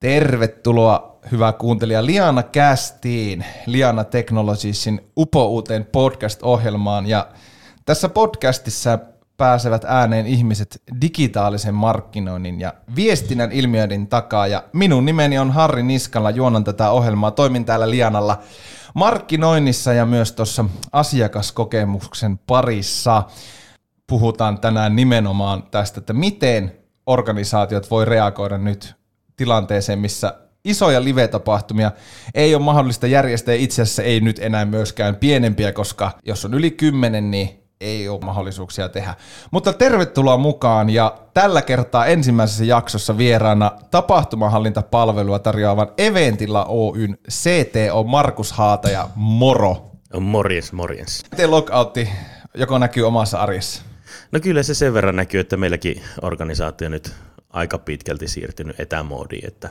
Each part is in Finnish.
Tervetuloa hyvä kuuntelija Liana Kästiin, Liana Technologiesin upouuteen podcast-ohjelmaan. Ja tässä podcastissa pääsevät ääneen ihmiset digitaalisen markkinoinnin ja viestinnän ilmiöiden takaa. Ja minun nimeni on Harri Niskala, juonan tätä ohjelmaa. Toimin täällä Lianalla markkinoinnissa ja myös tuossa asiakaskokemuksen parissa. Puhutaan tänään nimenomaan tästä, että miten organisaatiot voi reagoida nyt tilanteeseen, missä isoja live-tapahtumia ei ole mahdollista järjestää, itse asiassa ei nyt enää myöskään pienempiä, koska jos on yli kymmenen, niin ei ole mahdollisuuksia tehdä. Mutta tervetuloa mukaan ja tällä kertaa ensimmäisessä jaksossa vieraana tapahtumahallintapalvelua tarjoavan Eventilla Oyn CTO Markus Haata ja moro. Morjens, morjens. Miten lockoutti joko näkyy omassa arjessa? No kyllä se sen verran näkyy, että meilläkin organisaatio nyt aika pitkälti siirtynyt etämoodiin, että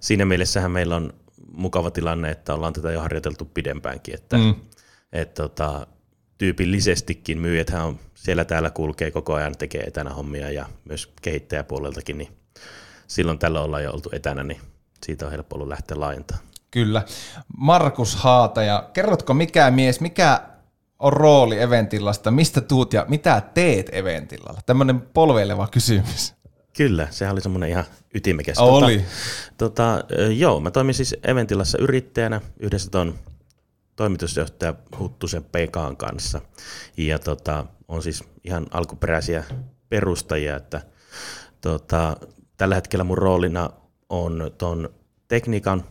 siinä mielessähän meillä on mukava tilanne, että ollaan tätä jo harjoiteltu pidempäänkin, että mm. et, tota, tyypillisestikin myyjäthän on siellä täällä kulkee koko ajan, tekee etänä hommia ja myös kehittäjäpuoleltakin, niin silloin tällä ollaan jo oltu etänä, niin siitä on helppo ollut lähteä laajentamaan. Kyllä. Markus Haata, ja kerrotko mikä mies, mikä on rooli Eventillasta, mistä tuut ja mitä teet Eventillalla? Tämmöinen polveileva kysymys. Kyllä, sehän oli semmoinen ihan ytimekäs. Oli. Tota, tota, joo, mä toimin siis Eventilassa yrittäjänä yhdessä ton toimitusjohtaja Huttusen Pekaan kanssa. Ja tota, on siis ihan alkuperäisiä perustajia, että tota, tällä hetkellä mun roolina on ton tekniikan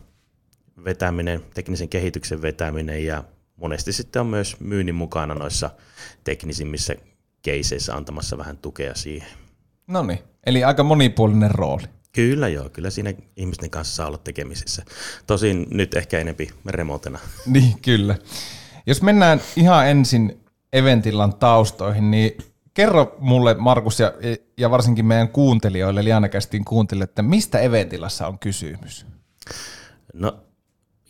vetäminen, teknisen kehityksen vetäminen ja monesti sitten on myös myynnin mukana noissa teknisimmissä keiseissä antamassa vähän tukea siihen. No niin, eli aika monipuolinen rooli. Kyllä joo, kyllä siinä ihmisten kanssa saa olla tekemisissä. Tosin nyt ehkä enempi remotena. Niin, kyllä. Jos mennään ihan ensin Eventillan taustoihin, niin kerro mulle Markus ja, ja varsinkin meidän kuuntelijoille, Lianakästin kuuntelijoille, että mistä Eventillassa on kysymys? No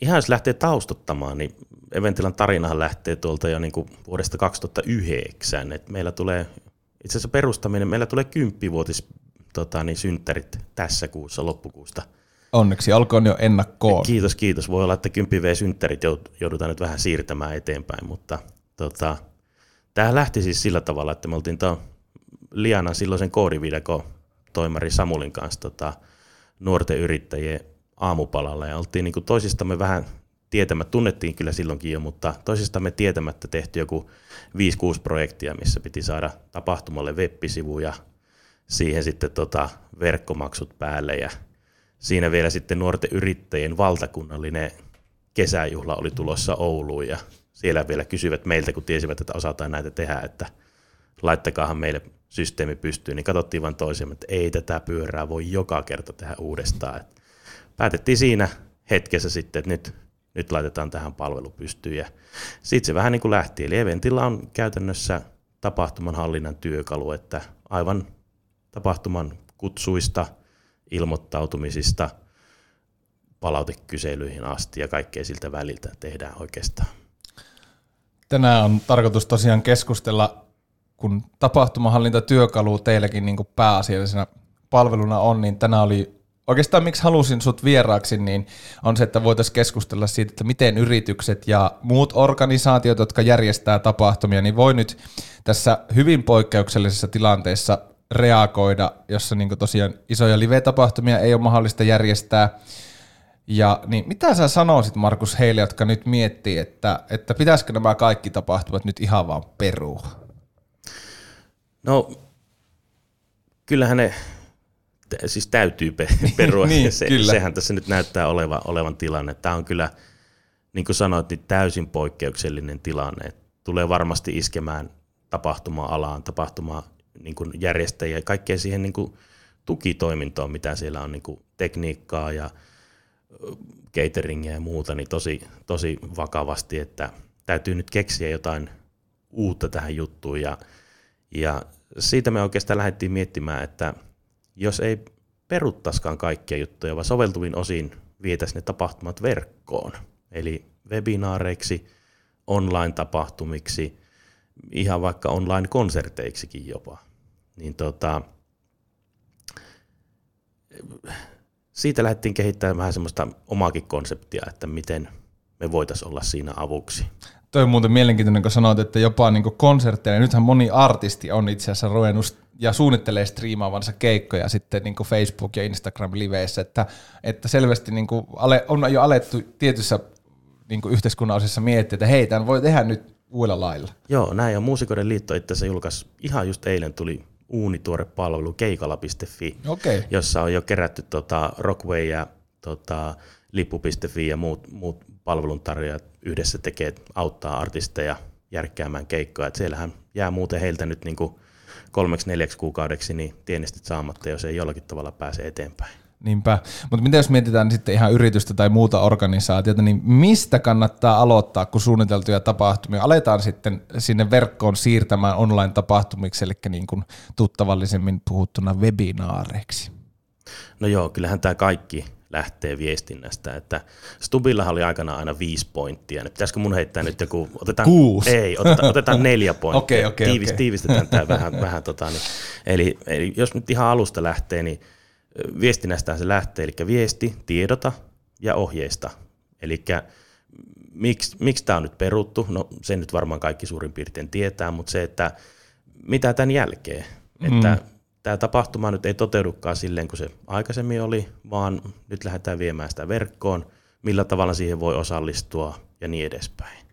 ihan jos lähtee taustottamaan, niin Eventilan tarinahan lähtee tuolta jo niin kuin vuodesta 2009. Et meillä tulee itse asiassa perustaminen, meillä tulee kymppivuotis tota, niin, synttärit tässä kuussa, loppukuusta. Onneksi olkoon jo ennakkoon. Kiitos, kiitos. Voi olla, että 10 V-synttärit joudutaan nyt vähän siirtämään eteenpäin, mutta tota, tämä lähti siis sillä tavalla, että me oltiin tuon Lianan silloisen koodivideko toimari Samulin kanssa tota, nuorten yrittäjien aamupalalla ja oltiin niin toisistamme vähän tietämättä, tunnettiin kyllä silloinkin jo, mutta toisistamme tietämättä tehty joku 5-6 projektia, missä piti saada tapahtumalle web-sivu ja siihen sitten tota verkkomaksut päälle ja siinä vielä sitten nuorten yrittäjien valtakunnallinen kesäjuhla oli tulossa Ouluun ja siellä vielä kysyvät meiltä, kun tiesivät, että osataan näitä tehdä, että laittakaahan meille systeemi pystyyn, niin katsottiin vain toisemme, että ei tätä pyörää voi joka kerta tehdä uudestaan. Et päätettiin siinä hetkessä sitten, että nyt, nyt laitetaan tähän palvelu pystyyn ja sitten se vähän niin kuin lähti. Eli Eventillä on käytännössä tapahtuman hallinnan työkalu, että aivan tapahtuman kutsuista, ilmoittautumisista, palautekyselyihin asti ja kaikkea siltä väliltä tehdään oikeastaan. Tänään on tarkoitus tosiaan keskustella, kun tapahtumahallintatyökalu teilläkin niin pääasiallisena palveluna on, niin tänään oli oikeastaan miksi halusin sut vieraaksi, niin on se, että voitaisiin keskustella siitä, että miten yritykset ja muut organisaatiot, jotka järjestää tapahtumia, niin voi nyt tässä hyvin poikkeuksellisessa tilanteessa reagoida, jossa niin tosiaan isoja live-tapahtumia ei ole mahdollista järjestää. Ja niin mitä sä sanoisit Markus heille, jotka nyt miettii, että, että pitäisikö nämä kaikki tapahtumat nyt ihan vaan perua? No kyllähän ne siis täytyy perua. niin, se, kyllä. Sehän tässä nyt näyttää olevan, olevan tilanne. Tämä on kyllä, niin kuin sanoit, niin täysin poikkeuksellinen tilanne. Tulee varmasti iskemään tapahtuma-alaan, tapahtuma niin kuin järjestäjiä ja kaikkea siihen niin kuin tukitoimintoon, mitä siellä on niin kuin tekniikkaa ja cateringia ja muuta, niin tosi, tosi vakavasti, että täytyy nyt keksiä jotain uutta tähän juttuun ja, ja siitä me oikeastaan lähdettiin miettimään, että jos ei peruttaskaan kaikkia juttuja, vaan soveltuvin osin vietäisiin ne tapahtumat verkkoon. Eli webinaareiksi, online-tapahtumiksi, ihan vaikka online-konserteiksikin jopa. Niin tota, siitä lähdettiin kehittämään vähän semmoista omaakin konseptia, että miten me voitaisiin olla siinä avuksi. Toi on muuten mielenkiintoinen, kun sanoit, että jopa niin konsertteja, nythän moni artisti on itse asiassa ruvennut ja suunnittelee striimaavansa keikkoja sitten niin Facebook- ja Instagram-liveissä, että, että selvästi niin ale, on jo alettu tietyssä niin yhteiskunnan osissa miettiä, että hei, tämän voi tehdä nyt uudella lailla. Joo, näin ja Muusikoiden liitto itse asiassa julkaisi, ihan just eilen tuli uunituore palvelu keikala.fi, okay. jossa on jo kerätty tota, Rockway ja tota, lippu.fi ja muut, muut palveluntarjoajat yhdessä tekee, auttaa artisteja järkkäämään keikkoja. Et siellähän jää muuten heiltä nyt niinku kolmeksi neljäksi kuukaudeksi niin tienestit saamatta, jos ei jollakin tavalla pääse eteenpäin. Niinpä. Mutta mitä jos mietitään sitten ihan yritystä tai muuta organisaatiota, niin mistä kannattaa aloittaa, kun suunniteltuja tapahtumia aletaan sitten sinne verkkoon siirtämään online-tapahtumiksi, eli niin kuin tuttavallisemmin puhuttuna webinaareiksi? No joo, kyllähän tämä kaikki lähtee viestinnästä. Että Stubillahan oli aikana aina viisi pointtia. Niin pitäisikö mun heittää nyt joku... Otetaan, Kuusi. Ei, otetaan, otetaan neljä pointtia. okay, okay, Tiivis, okay. Tiivistetään tämä vähän. vähän tota, niin, eli, eli jos nyt ihan alusta lähtee, niin viestinnästä se lähtee, eli viesti, tiedota ja ohjeista. Eli miksi, miksi tämä on nyt peruttu, no se nyt varmaan kaikki suurin piirtein tietää, mutta se, että mitä tämän jälkeen, mm. että tämä tapahtuma nyt ei toteudukaan silleen kuin se aikaisemmin oli, vaan nyt lähdetään viemään sitä verkkoon, millä tavalla siihen voi osallistua ja niin edespäin.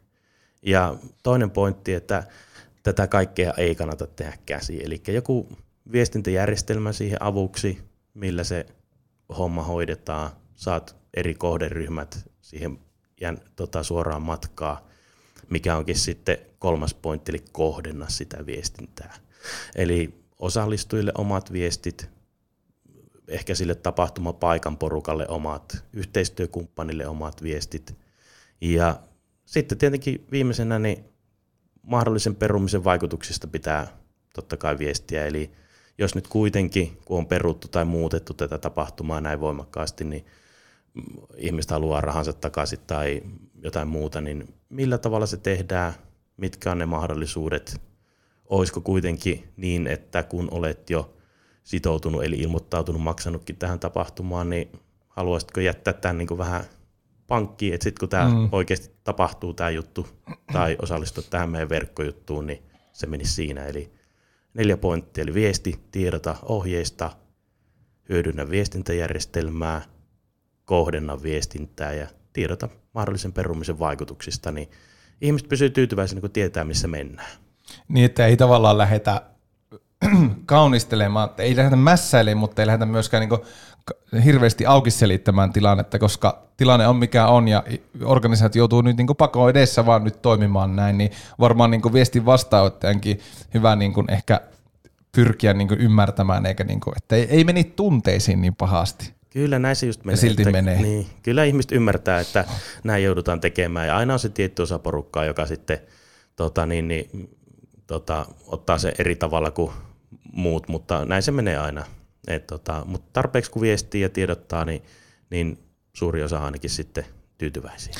Ja toinen pointti, että tätä kaikkea ei kannata tehdä käsi, eli joku viestintäjärjestelmä siihen avuksi, millä se homma hoidetaan, saat eri kohderyhmät siihen jän, tota, suoraan matkaa, mikä onkin sitten kolmas pointti, eli kohdenna sitä viestintää. Eli osallistujille omat viestit, ehkä sille tapahtumapaikan porukalle omat, yhteistyökumppanille omat viestit. Ja sitten tietenkin viimeisenä niin mahdollisen perumisen vaikutuksista pitää totta kai viestiä, eli jos nyt kuitenkin, kun on peruttu tai muutettu tätä tapahtumaa näin voimakkaasti, niin ihmiset haluaa rahansa takaisin tai jotain muuta, niin millä tavalla se tehdään, mitkä on ne mahdollisuudet, olisiko kuitenkin niin, että kun olet jo sitoutunut eli ilmoittautunut, maksanutkin tähän tapahtumaan, niin haluaisitko jättää tämän niin kuin vähän pankkiin, että sitten kun tämä mm. oikeasti tapahtuu tämä juttu tai osallistua tähän meidän verkkojuttuun, niin se menisi siinä. Eli neljä pointtia, eli viesti, tiedota, ohjeista, hyödynnä viestintäjärjestelmää, kohdenna viestintää ja tiedota mahdollisen perumisen vaikutuksista, niin ihmiset pysyy tyytyväisenä, kun tietää, missä mennään. Niin, että ei tavallaan lähetä kaunistelemaan, ei lähdetä mässäilemään, mutta ei lähdetä myöskään niin hirveästi auki selittämään tilannetta, koska tilanne on mikä on ja organisaatio joutuu nyt niin pakoon edessä vaan nyt toimimaan näin, niin varmaan niin viestin vastaanottajankin hyvä niin ehkä pyrkiä niin ymmärtämään, eikä niin kuin, että ei, ei meni tunteisiin niin pahasti. Kyllä näin se just menee. Ja silti että, menee. Niin, kyllä ihmiset ymmärtää, että näin joudutaan tekemään ja aina on se tietty osa porukkaa, joka sitten tota, niin, niin, tota, ottaa se eri tavalla kuin muut, mutta näin se menee aina. Et, tota, mutta tarpeeksi kun viestii ja tiedottaa, niin, niin suuri osa ainakin sitten tyytyväisiä.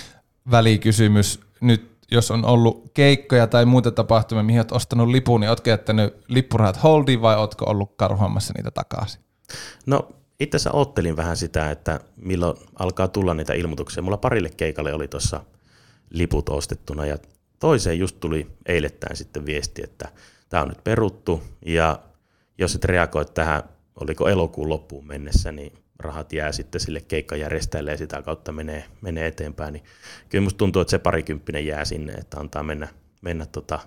Välikysymys. Nyt jos on ollut keikkoja tai muita tapahtumia, mihin olet ostanut lipun, niin oletko jättänyt lippurahat holdiin vai oletko ollut karhuamassa niitä takaisin? No itse asiassa ottelin vähän sitä, että milloin alkaa tulla niitä ilmoituksia. Mulla parille keikalle oli tuossa liput ostettuna ja toiseen just tuli eilettäin sitten viesti, että tämä on nyt peruttu ja jos et reagoit tähän, oliko elokuun loppuun mennessä, niin rahat jää sitten sille keikkajärjestäjälle ja sitä kautta menee, menee eteenpäin. Niin kyllä musta tuntuu, että se parikymppinen jää sinne, että antaa mennä, mennä tota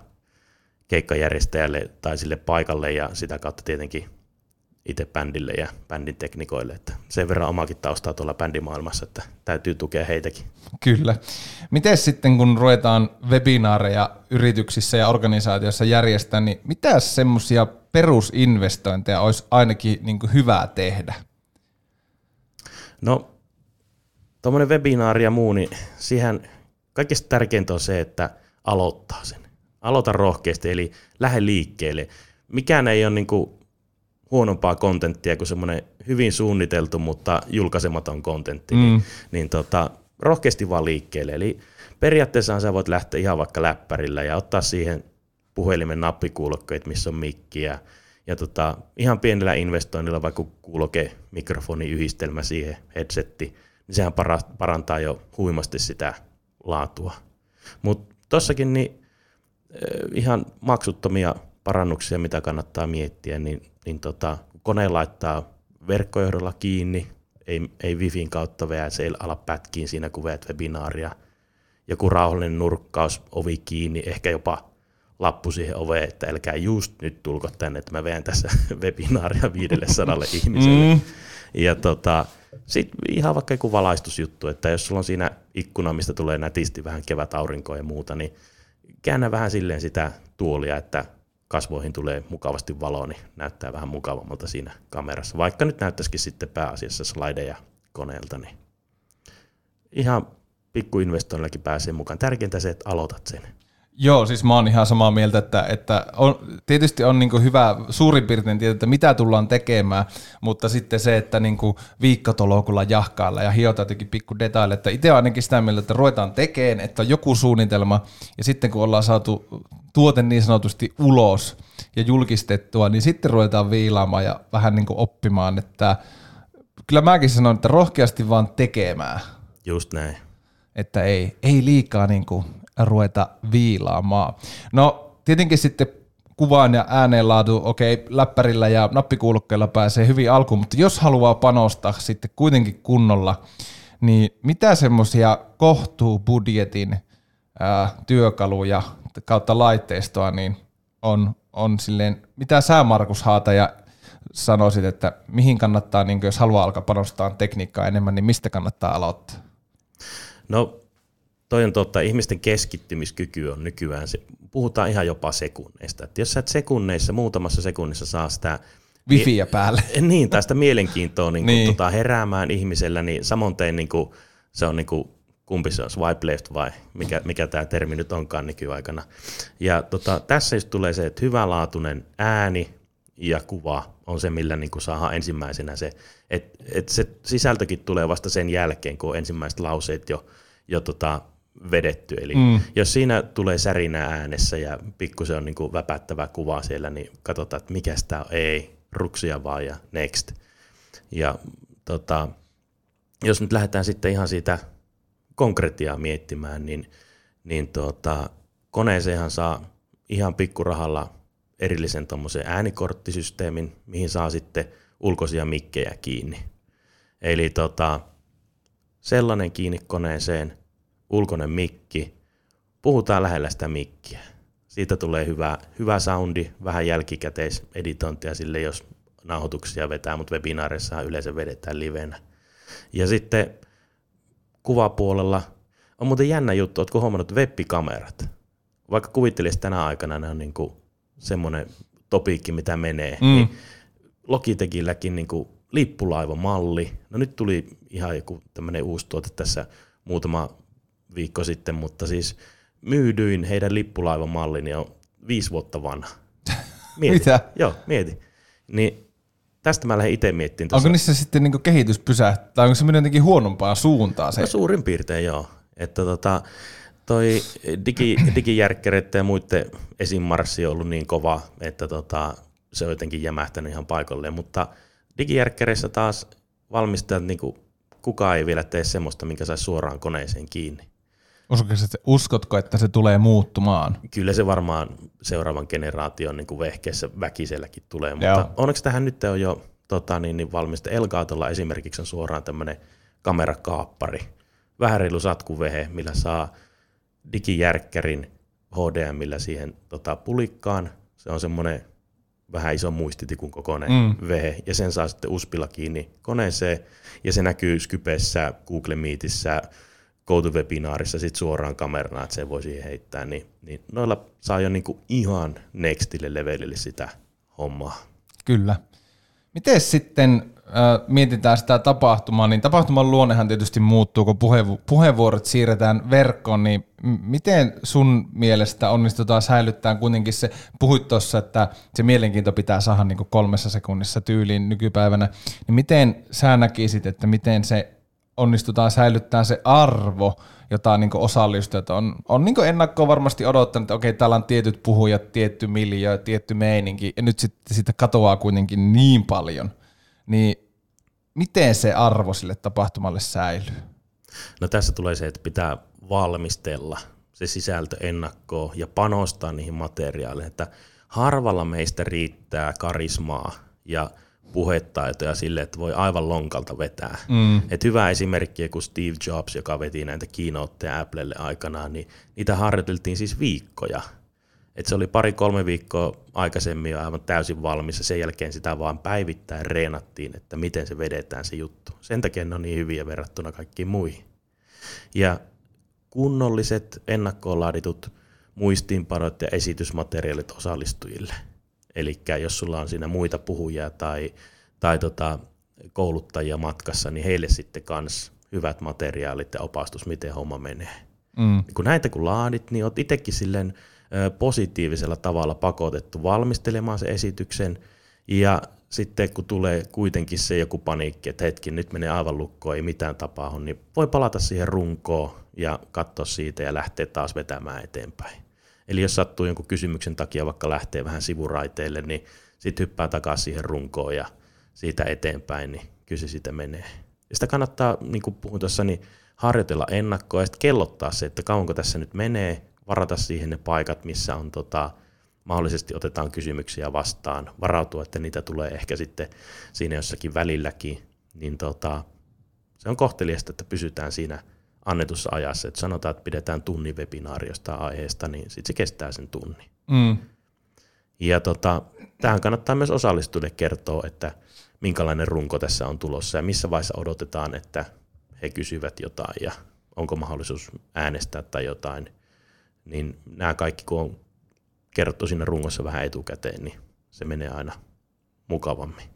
keikkajärjestäjälle tai sille paikalle ja sitä kautta tietenkin itse bändille ja bändin teknikoille. Että sen verran omakin taustaa tuolla bändimaailmassa, että täytyy tukea heitäkin. Kyllä. Miten sitten kun ruvetaan webinaareja yrityksissä ja organisaatioissa järjestää, niin mitä semmoisia perusinvestointeja olisi ainakin niin hyvä tehdä? No, tuommoinen webinaari ja muu, niin siihen kaikista tärkeintä on se, että aloittaa sen. Aloita rohkeasti, eli lähde liikkeelle. Mikään ei ole niin kuin huonompaa kontenttia kuin semmoinen hyvin suunniteltu, mutta julkaisematon kontentti, niin, Mm. niin tota, rohkeasti vaan liikkeelle. Eli periaatteessa sä voit lähteä ihan vaikka läppärillä ja ottaa siihen puhelimen nappikuulokkeet, missä on mikki ja, ja tota, ihan pienellä investoinnilla vaikka kuuloke, mikrofoni, yhdistelmä siihen, headsetti, niin sehän para- parantaa jo huimasti sitä laatua. Mutta tossakin niin eh, ihan maksuttomia parannuksia, mitä kannattaa miettiä, niin, niin tota, kone laittaa verkkojohdolla kiinni, ei, ei Wifin kautta ei ala pätkiin siinä, kun veät webinaaria. Joku rauhallinen nurkkaus, ovi kiinni, ehkä jopa lappu siihen oveen, että älkää just nyt tulko tänne, että mä veän tässä webinaaria 500 ihmiselle. Mm. Ja tota, sitten ihan vaikka joku valaistusjuttu, että jos sulla on siinä ikkuna, mistä tulee nätisti vähän kevät aurinkoa ja muuta, niin käännä vähän silleen sitä tuolia, että kasvoihin tulee mukavasti valo, niin näyttää vähän mukavammalta siinä kamerassa. Vaikka nyt näyttäisikin sitten pääasiassa slideja koneelta, niin ihan pikkuinvestoinnillakin pääsee mukaan. Tärkeintä se, että aloitat sen. Joo, siis mä oon ihan samaa mieltä, että, että on, tietysti on niin hyvä suurin piirtein tietää, että mitä tullaan tekemään, mutta sitten se, että niin viikkotolokulla jahkailla ja hiota jotenkin pikku detaille, että itse ainakin sitä mieltä, että ruvetaan tekemään, että on joku suunnitelma ja sitten kun ollaan saatu tuote niin sanotusti ulos ja julkistettua, niin sitten ruvetaan viilaamaan ja vähän niin oppimaan, että kyllä mäkin sanon, että rohkeasti vaan tekemään, Just näin. että ei, ei liikaa niin kuin ruveta viilaamaan. No tietenkin sitten kuvaan ja ääneenlaatu, okei, läppärillä ja nappikuulokkeilla pääsee hyvin alkuun, mutta jos haluaa panostaa sitten kuitenkin kunnolla, niin mitä semmoisia kohtuu budjetin ää, työkaluja kautta laitteistoa, niin on, on silleen, mitä sä Markus Haata ja sanoisit, että mihin kannattaa, niin jos haluaa alkaa panostaa tekniikkaa enemmän, niin mistä kannattaa aloittaa? No toi on totta, ihmisten keskittymiskyky on nykyään, se, puhutaan ihan jopa sekunneista. Että jos sä et sekunneissa, muutamassa sekunnissa saa sitä Wifiä päälle. niin, tai sitä mielenkiintoa niin kuin, Niin. Tota, heräämään ihmisellä, niin samoin tein niin kuin, se on niin kuin, kumpi se on, swipe left vai mikä, mikä tämä termi nyt onkaan nykyaikana. Ja tota, tässä just tulee se, että hyvälaatuinen ääni ja kuva on se, millä niin kuin saadaan ensimmäisenä se, että et se sisältökin tulee vasta sen jälkeen, kun on ensimmäiset lauseet jo, jo tota, vedetty. Eli mm. jos siinä tulee särinä äänessä ja pikkusen on niin kuin väpättävä kuva siellä, niin katsotaan, että mikä tämä on. Ei, ruksia vaan ja next. Ja tota, jos nyt lähdetään sitten ihan siitä konkretiaa miettimään, niin, niin tota, koneeseenhan saa ihan pikkurahalla erillisen tuommoisen äänikorttisysteemin, mihin saa sitten ulkoisia mikkejä kiinni. Eli tota, sellainen kiinni koneeseen, ulkoinen mikki, puhutaan lähellä sitä mikkiä. Siitä tulee hyvä, hyvä soundi, vähän jälkikäteiseditointia sille, jos nauhoituksia vetää, mutta webinaareissa yleensä vedetään livenä. Ja sitten kuvapuolella on muuten jännä juttu, oletko huomannut web-kamerat? Vaikka kuvittelisi tänä aikana ne on niinku semmoinen topiikki, mitä menee, mm. niin Logitechilläkin niinku lippulaivamalli. No nyt tuli ihan joku tämmöinen uusi tuote tässä muutama viikko sitten, mutta siis myydyin heidän lippulaivamalli, niin on viisi vuotta vanha. Mieti. Mitä? Joo, mieti. Niin tästä mä lähdin itse miettimään. Onko niissä sitten niin kehitys pysähtyä, tai onko se mennyt jotenkin huonompaan suuntaan se? No suurin piirtein joo. Että tota, toi digi, digijärkkäreiden ja muiden esimarssi on ollut niin kova, että tota, se on jotenkin jämähtänyt ihan paikalleen. Mutta digijärkkäreissä taas valmistajat, niin kuin, kukaan ei vielä tee semmoista, minkä saisi suoraan koneeseen kiinni. Uskotko, että- uskotko, että se tulee muuttumaan? Kyllä se varmaan seuraavan generaation niin kuin vehkeessä väkiselläkin tulee, mutta Joo. onneksi tähän nyt on jo tota, niin, niin valmista. Elgaatolla esimerkiksi on suoraan tämmöinen kamerakaappari, vähän reilu satkuvehe, millä saa digijärkkärin HDMillä siihen tota, pulikkaan. Se on semmoinen vähän iso muistitikun kokoinen mm. vehe, ja sen saa sitten uspilla kiinni koneeseen, ja se näkyy Skypessä, Google Meetissä, GoToWebinaarissa sit suoraan kamerana, että se voi siihen heittää, niin, niin noilla saa jo niinku ihan nextille levelille sitä hommaa. Kyllä. Miten sitten äh, mietitään sitä tapahtumaa, niin tapahtuman luonnehan tietysti muuttuu, kun puheenvu- puheenvuorot siirretään verkkoon, niin miten sun mielestä onnistutaan säilyttämään kuitenkin se, puhuit tuossa, että se mielenkiinto pitää saada niin kolmessa sekunnissa tyyliin nykypäivänä, niin miten sä näkisit, että miten se onnistutaan säilyttämään se arvo, jota niin osallistujat on, on niin ennakkoon varmasti odottanut, että okei, täällä on tietyt puhujat, tietty miljö, tietty meininki, ja nyt sitten sitä katoaa kuitenkin niin paljon, niin miten se arvo sille tapahtumalle säilyy? No tässä tulee se, että pitää valmistella se sisältö ennakkoon ja panostaa niihin materiaaleihin, että harvalla meistä riittää karismaa ja puhetaitoja sille, että voi aivan lonkalta vetää. Mm. Et hyvä esimerkki, kun Steve Jobs, joka veti näitä keynoteja Applelle aikanaan, niin niitä harjoiteltiin siis viikkoja. Et se oli pari-kolme viikkoa aikaisemmin jo aivan täysin valmis ja sen jälkeen sitä vaan päivittäin reenattiin, että miten se vedetään se juttu. Sen takia ne on niin hyviä verrattuna kaikkiin muihin. Ja kunnolliset ennakkoon laaditut muistiinpanot ja esitysmateriaalit osallistujille – Eli jos sulla on siinä muita puhujia tai, tai tota, kouluttajia matkassa, niin heille sitten kans hyvät materiaalit ja opastus, miten homma menee. Mm. Kun näitä kun laadit, niin oot itsekin silleen positiivisella tavalla pakotettu valmistelemaan se esityksen, ja sitten kun tulee kuitenkin se joku paniikki, että hetki, nyt menee aivan lukkoon, ei mitään tapahdu, niin voi palata siihen runkoon ja katsoa siitä ja lähteä taas vetämään eteenpäin. Eli jos sattuu jonkun kysymyksen takia vaikka lähtee vähän sivuraiteille, niin sitten hyppää takaisin siihen runkoon ja siitä eteenpäin, niin kyllä se siitä menee. Ja sitä kannattaa, niin kuin puhuin tuossa, niin harjoitella ennakkoa ja sitten kellottaa se, että kauanko tässä nyt menee, varata siihen ne paikat, missä on tota, mahdollisesti otetaan kysymyksiä vastaan, varautua, että niitä tulee ehkä sitten siinä jossakin välilläkin, niin tota, se on kohteliasta, että pysytään siinä annetussa ajassa. Että sanotaan, että pidetään tunnin webinaari jostain aiheesta, niin sitten se kestää sen tunnin. Mm. Ja tota, tähän kannattaa myös osallistujille kertoa, että minkälainen runko tässä on tulossa ja missä vaiheessa odotetaan, että he kysyvät jotain ja onko mahdollisuus äänestää tai jotain. Niin nämä kaikki, kun on kerrottu siinä rungossa vähän etukäteen, niin se menee aina mukavammin.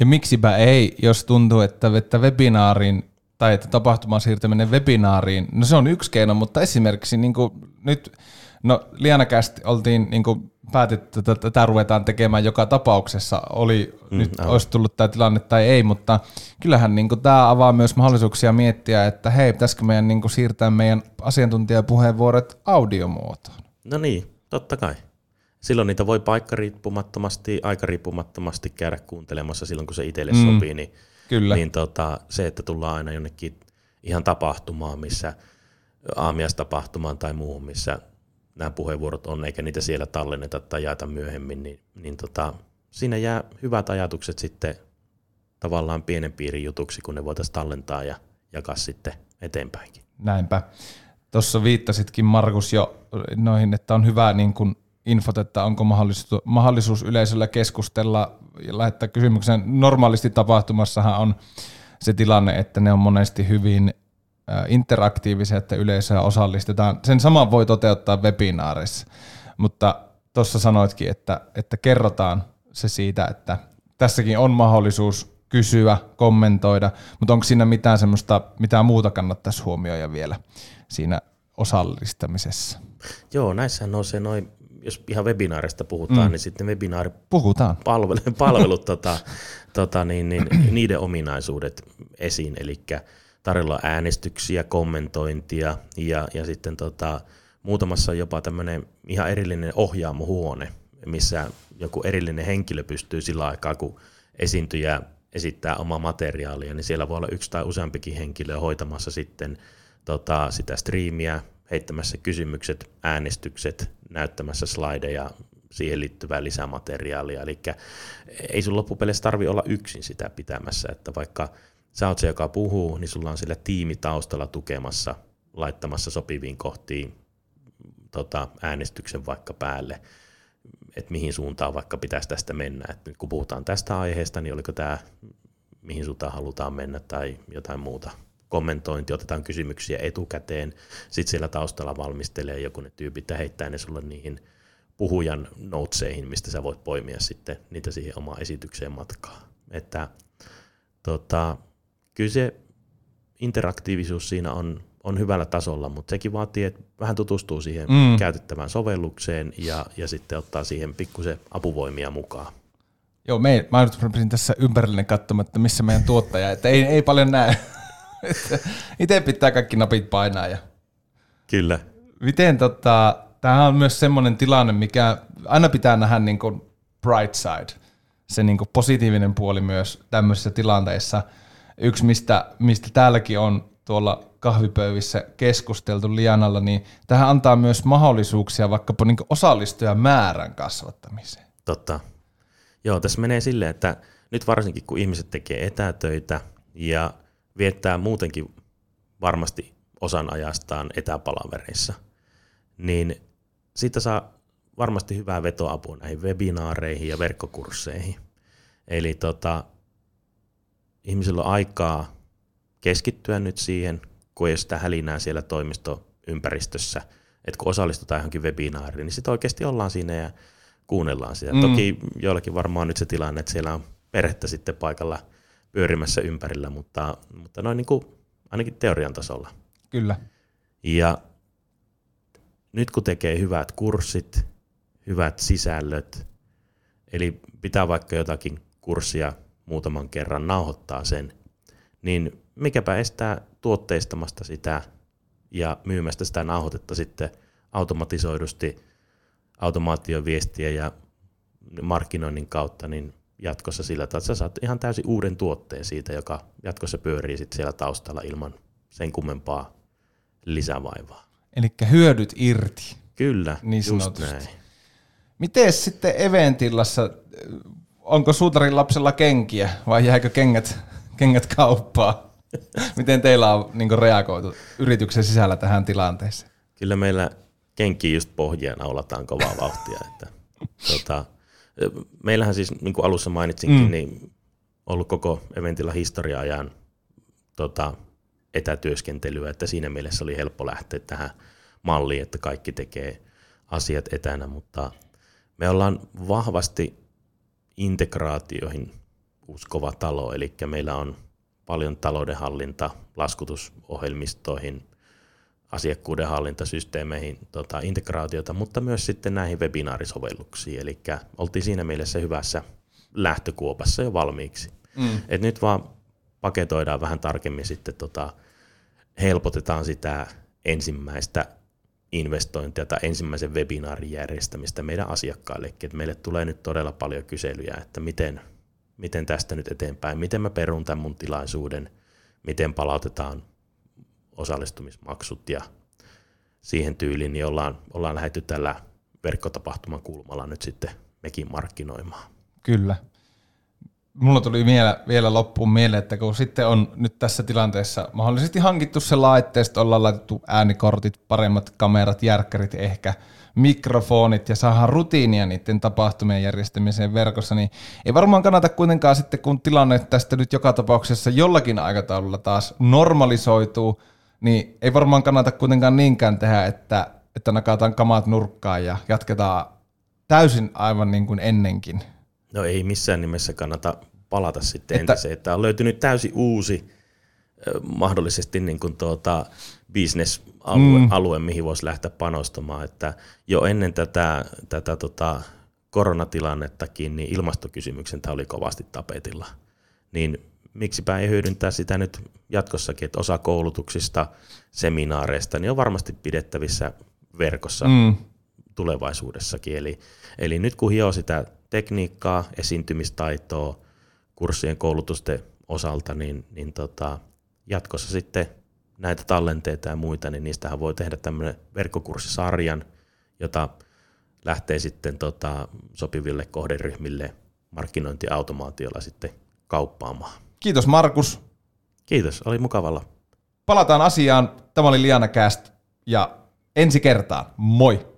Ja miksipä ei, jos tuntuu, että, että webinaarin tai että tapahtuman siirtäminen webinaariin, no se on yksi keino, mutta esimerkiksi niin kuin nyt, no Lianakästi oltiin niin kuin päätetty, että tätä ruvetaan tekemään joka tapauksessa, oli mm, nyt aivan. olisi tullut tämä tilanne tai ei, mutta kyllähän niin kuin tämä avaa myös mahdollisuuksia miettiä, että hei, pitäisikö meidän niin kuin siirtää meidän asiantuntijapuheenvuorot audiomuotoon? No niin, totta kai. Silloin niitä voi paikkariippumattomasti, aikariippumattomasti käydä kuuntelemassa silloin, kun se itselle mm. sopii, niin Kyllä. Niin tota, se, että tullaan aina jonnekin ihan tapahtumaan, missä aamiastapahtumaan tai muuhun, missä nämä puheenvuorot on, eikä niitä siellä tallenneta tai jaeta myöhemmin, niin, niin tota, siinä jää hyvät ajatukset sitten tavallaan pienen piirin jutuksi, kun ne voitaisiin tallentaa ja jakaa sitten eteenpäinkin. Näinpä. Tuossa viittasitkin Markus jo noihin, että on hyvä niin kun infot, että onko mahdollisuus, yleisöllä keskustella ja lähettää kysymyksen. Normaalisti tapahtumassahan on se tilanne, että ne on monesti hyvin interaktiivisia, että yleisöä osallistetaan. Sen saman voi toteuttaa webinaarissa, mutta tuossa sanoitkin, että, että kerrotaan se siitä, että tässäkin on mahdollisuus kysyä, kommentoida, mutta onko siinä mitään semmoista, mitään muuta kannattaisi huomioida vielä siinä osallistamisessa? Joo, näissä nousee noin jos ihan webinaarista puhutaan, mm. niin sitten webinaari puhutaan. palvelut, palvelut tota, tota, niin, niin, niiden ominaisuudet esiin, eli tarjolla äänestyksiä, kommentointia ja, ja sitten tota, muutamassa jopa tämmöinen ihan erillinen ohjaamohuone, missä joku erillinen henkilö pystyy sillä aikaa, kun esiintyjä esittää omaa materiaalia, niin siellä voi olla yksi tai useampikin henkilö hoitamassa sitten tota, sitä striimiä, heittämässä kysymykset, äänestykset, näyttämässä slideja, siihen liittyvää lisämateriaalia. Eli ei sun loppupeleissä tarvi olla yksin sitä pitämässä, että vaikka sä oot se, joka puhuu, niin sulla on sillä tiimi taustalla tukemassa, laittamassa sopiviin kohtiin tota, äänestyksen vaikka päälle, että mihin suuntaan vaikka pitäisi tästä mennä. Et nyt kun puhutaan tästä aiheesta, niin oliko tämä, mihin suuntaan halutaan mennä tai jotain muuta kommentointi, otetaan kysymyksiä etukäteen, sitten siellä taustalla valmistelee joku ne tyypit ja heittää ne sulle niihin puhujan noteseihin, mistä sä voit poimia sitten niitä siihen omaan esitykseen matkaa. Että tota, kyllä se interaktiivisuus siinä on, on hyvällä tasolla, mutta sekin vaatii, että vähän tutustuu siihen mm. käytettävään sovellukseen ja, ja sitten ottaa siihen pikkusen apuvoimia mukaan. Joo, me, mä nyt tässä ympärillinen katsomatta, missä meidän tuottaja, että ei, ei paljon näe. Itse pitää kaikki napit painaa. Ja... Kyllä. Miten tota, tämähän on myös semmoinen tilanne, mikä aina pitää nähdä niin kuin bright side, se niin kuin positiivinen puoli myös tämmöisissä tilanteissa. Yksi, mistä, mistä täälläkin on tuolla kahvipöyvissä keskusteltu Lianalla, niin tähän antaa myös mahdollisuuksia vaikkapa niin osallistujamäärän kasvattamiseen. Totta. Joo, tässä menee silleen, että nyt varsinkin kun ihmiset tekee etätöitä ja viettää muutenkin varmasti osan ajastaan etäpalavereissa, niin siitä saa varmasti hyvää vetoapua näihin webinaareihin ja verkkokursseihin. Eli tota, ihmisillä on aikaa keskittyä nyt siihen, kun ei ole sitä hälinää siellä toimistoympäristössä, että kun osallistutaan johonkin webinaariin, niin sitten oikeasti ollaan siinä ja kuunnellaan sitä. Mm. Toki joillakin varmaan nyt se tilanne, että siellä on perhettä sitten paikalla pyörimässä ympärillä, mutta, mutta noin niin kuin ainakin teorian tasolla. Kyllä. Ja nyt kun tekee hyvät kurssit, hyvät sisällöt, eli pitää vaikka jotakin kurssia muutaman kerran nauhoittaa sen, niin mikäpä estää tuotteistamasta sitä ja myymästä sitä nauhoitetta sitten automatisoidusti automaatioviestiä ja markkinoinnin kautta niin jatkossa sillä tavalla, että sä saat ihan täysin uuden tuotteen siitä, joka jatkossa pyörii sitten siellä taustalla ilman sen kummempaa lisävaivaa. Eli hyödyt irti. Kyllä, niin just näin. Miten sitten Eventillassa, onko suutarin lapsella kenkiä vai jääkö kengät, kengät kauppaa? Miten teillä on niin reagoitu yrityksen sisällä tähän tilanteeseen? Kyllä meillä kenki just pohjia naulataan kovaa vauhtia. Että, tota, meillähän siis, niin kuin alussa mainitsinkin, mm. niin ollut koko Eventillä historia-ajan tota, etätyöskentelyä, että siinä mielessä oli helppo lähteä tähän malliin, että kaikki tekee asiat etänä, mutta me ollaan vahvasti integraatioihin uskova talo, eli meillä on paljon taloudenhallinta laskutusohjelmistoihin, asiakkuuden hallintasysteemeihin tota, integraatiota, mutta myös sitten näihin webinaarisovelluksiin. Eli oltiin siinä mielessä hyvässä lähtökuopassa jo valmiiksi. Mm. Et nyt vaan paketoidaan vähän tarkemmin sitten, tota, helpotetaan sitä ensimmäistä investointia tai ensimmäisen webinaarin järjestämistä meidän asiakkaillekin. Et meille tulee nyt todella paljon kyselyjä, että miten, miten tästä nyt eteenpäin, miten mä perun tämän mun tilaisuuden, miten palautetaan osallistumismaksut ja siihen tyyliin, niin ollaan, ollaan lähdetty tällä verkkotapahtuman kulmalla nyt sitten mekin markkinoimaan. Kyllä. Mulla tuli vielä, vielä loppuun mieleen, että kun sitten on nyt tässä tilanteessa mahdollisesti hankittu se laitteisto, ollaan laitettu äänikortit, paremmat kamerat, järkkärit ehkä, mikrofonit ja saadaan rutiinia niiden tapahtumien järjestämiseen verkossa, niin ei varmaan kannata kuitenkaan sitten, kun tilanne tästä nyt joka tapauksessa jollakin aikataululla taas normalisoituu, niin ei varmaan kannata kuitenkaan niinkään tehdä, että, että nakataan kamat nurkkaan ja jatketaan täysin aivan niin kuin ennenkin. No ei missään nimessä kannata palata sitten että, entiseen, että on löytynyt täysin uusi mahdollisesti niin kuin tuota, business-alue, mm. alue, mihin voisi lähteä panostamaan. Että jo ennen tätä, tätä tota, koronatilannettakin, niin ilmastokysymyksen tämä oli kovasti tapetilla. Niin miksipä ei hyödyntää sitä nyt jatkossakin, että osa koulutuksista, seminaareista, niin on varmasti pidettävissä verkossa mm. tulevaisuudessakin. Eli, eli nyt kun hioo sitä tekniikkaa, esiintymistaitoa kurssien koulutusten osalta, niin, niin tota, jatkossa sitten näitä tallenteita ja muita, niin niistähän voi tehdä tämmöinen verkkokurssisarjan, jota lähtee sitten tota, sopiville kohderyhmille markkinointiautomaatiolla sitten kauppaamaan. Kiitos Markus. Kiitos, oli mukavalla. Palataan asiaan. Tämä oli Liana Cast ja ensi kertaan. Moi!